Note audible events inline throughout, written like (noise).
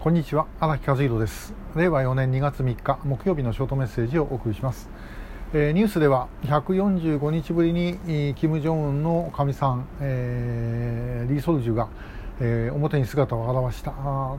こんにちは荒木和弘です。令和4年2月3日木曜日のショートメッセージをお送りします、えー、ニュースでは145日ぶりに金正恩のかみさん、えー、リー・ソルジュが、えー、表に姿を現した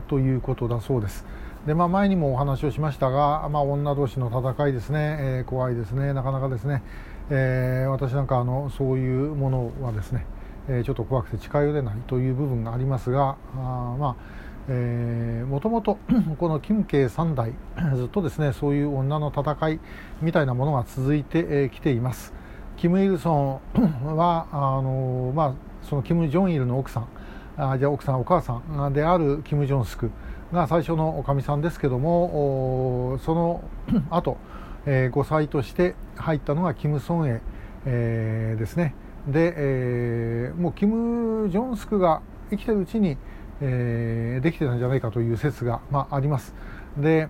ということだそうです。で、まあ、前にもお話をしましたが、まあ、女同士の戦いですね、えー、怖いですね。なかなかですね、えー、私なんかあのそういうものはですね、えー、ちょっと怖くて近寄れないという部分がありますがあまあもともとこの金慶三代 (clears throat) ずっとですねそういう女の戦いみたいなものが続いてきています。キム・イルソン (clears throat) はあの、まあ、そのキム・ジョンイルの奥さんあじゃあ奥さんお母さんであるキム・ジョンスクが最初のおかみさんですけどもその (clears throat) 後、えー、5歳として入ったのがキム・ソンエ、えー、ですね。で、えー、もうキム・ジョンスクが生きてるうちにえー、できてたんじゃないかという説が、まあ、あります。で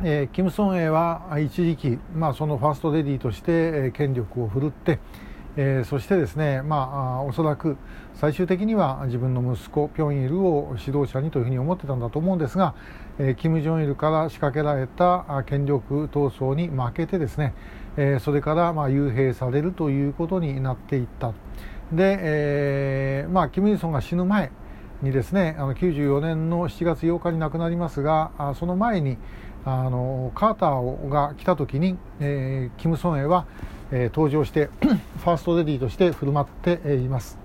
えー、キム・ソンエは一時期、まあ、そのファーストレディーとして、えー、権力を振るって、えー、そしてですね、まあ、おそらく最終的には自分の息子ピョンイルを指導者にというふうに思ってたんだと思うんですが、えー、キム・ジョンイルから仕掛けられた権力闘争に負けてですね、えー、それからまあ幽閉されるということになっていったで、えーまあ、キム・イルソンが死ぬ前にですねあの94年の7月8日に亡くなりますがその前にあのカーターが来た時に、えー、キム・ソンエは、えー、登場して (clears throat) ファーストレディーとして振る舞っています。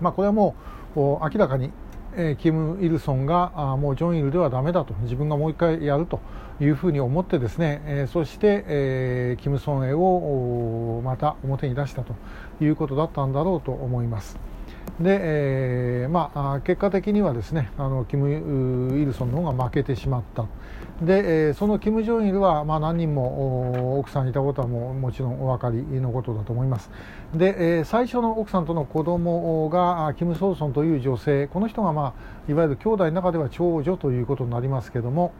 まあ、これはもう明らかに、えー、キム・イルソンがあもうジョン・イルではだめだと自分がもう一回やるというふうに思ってですね、えー、そして、えー、キム・ソンエをまた表に出したということだったんだろうと思います。で、えーまあ、結果的にはですねあのキム・イルソンの方が負けてしまったで、えー、そのキム・ジョンイルは、まあ、何人も奥さんいたことはももちろんお分かりのことだと思いますで、えー、最初の奥さんとの子供がキム・ソーソンという女性この人が、まあ、いわゆる兄弟の中では長女ということになりますけども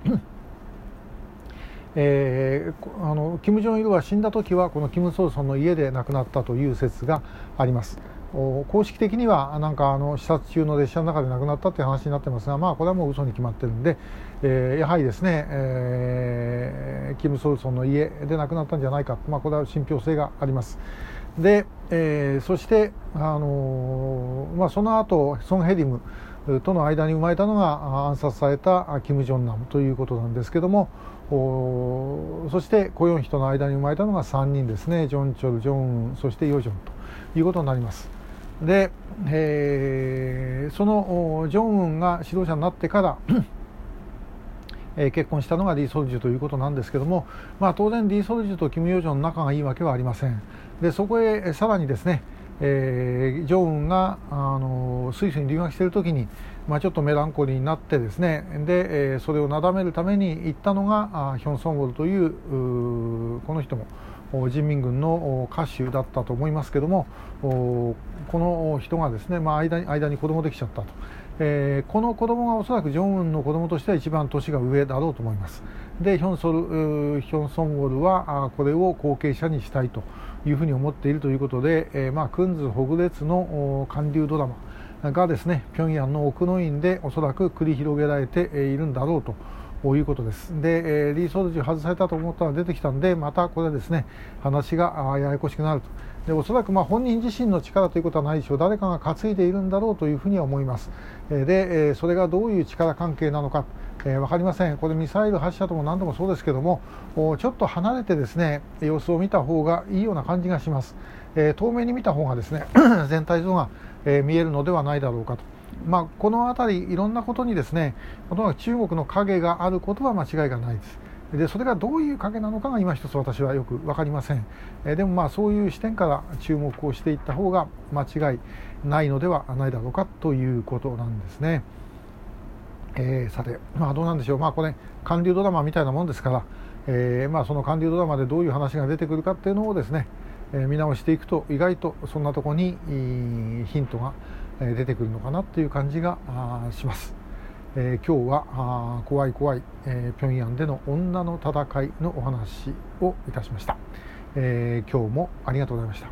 えー、あのキム・ジョンイルは死んだ時はこのキム・ソーソンの家で亡くなったという説があります。公式的にはなんかあの視察中の列車の中で亡くなったという話になってますが、まあ、これはもう嘘に決まってるんで、えー、やはりですね、えー、キム・ソルソンの家で亡くなったんじゃないか、まあ、これは信憑性があります。で、えー、そして、あのまあ、その後ソン・ヘリムとの間に生まれたのが暗殺されたキム・ジョンナムということなんですけどもそしてコ・ヨンヒとの間に生まれたのが3人ですねジョン・チョル、ジョンウンそしてヨジョンということになります。で、えー、そのジョンウンが指導者になってからえ結婚したのがリー・ソルジュということなんですけども、まあ、当然リー・ソルジュとキム・ヨジョンの仲がいいわけはありません。でそこへさらにですね、えー、ジョンウンがあのスイスに留学している時に、まあ、ちょっとメランコリーになってですねで、えー、それをなだめるために行ったのがヒョン・ソンウォルというこの人も人民軍の歌手だったと思いますけどもこの人がですね、まあ、間に間に子供できちゃったと、えー、この子供がおそらくジョンウンの子供としては一番年が上だろうと思います。でヒョンソルヒョンソンウォルはこれを後継者にしたいというふうに思っているということで、えー、まあ、クンズ・ホグレツの韓流ドラマがですね平壌の奥の院でおそらく繰り広げられているんだろうと。いうことです。で、えー、リー・ソルジュ外されたと思ったら出てきたんで、またこれですね、話がややこしくなると。でおそらくま本人自身の力ということはないでしょう、誰かが担いでいるんだろうというふうには思います。で、それがどういう力関係なのか、えー、分かりません、これミサイル発射とも何度もそうですけども、ちょっと離れてですね様子を見た方がいいような感じがします。えー、遠目に見た方がですね (clears throat) 全体像が、え、見えるのではないだろうかと。まあ、この辺りいろんなことにですねとにかく中国の影があることは間違いがないです。でそれがどういう影なのかが今一つ私はよく分かりません、えでもまあそういう視点から注目をしていった方が間違いないのではないだろうかということなんですね、えー、さて、まあ、どうなんでしょう、まあ、これ韓流ドラマみたいなもんですから、えー、まあその韓流ドラマでどういう話が出てくるかっていうのをですね、えー、見直していくと意外とそんなところにヒントが出てくるのかなという感じがします。えー、今日は怖い怖い、えー、平壌での女の戦いのお話をいたしました、えー、今日もありがとうございました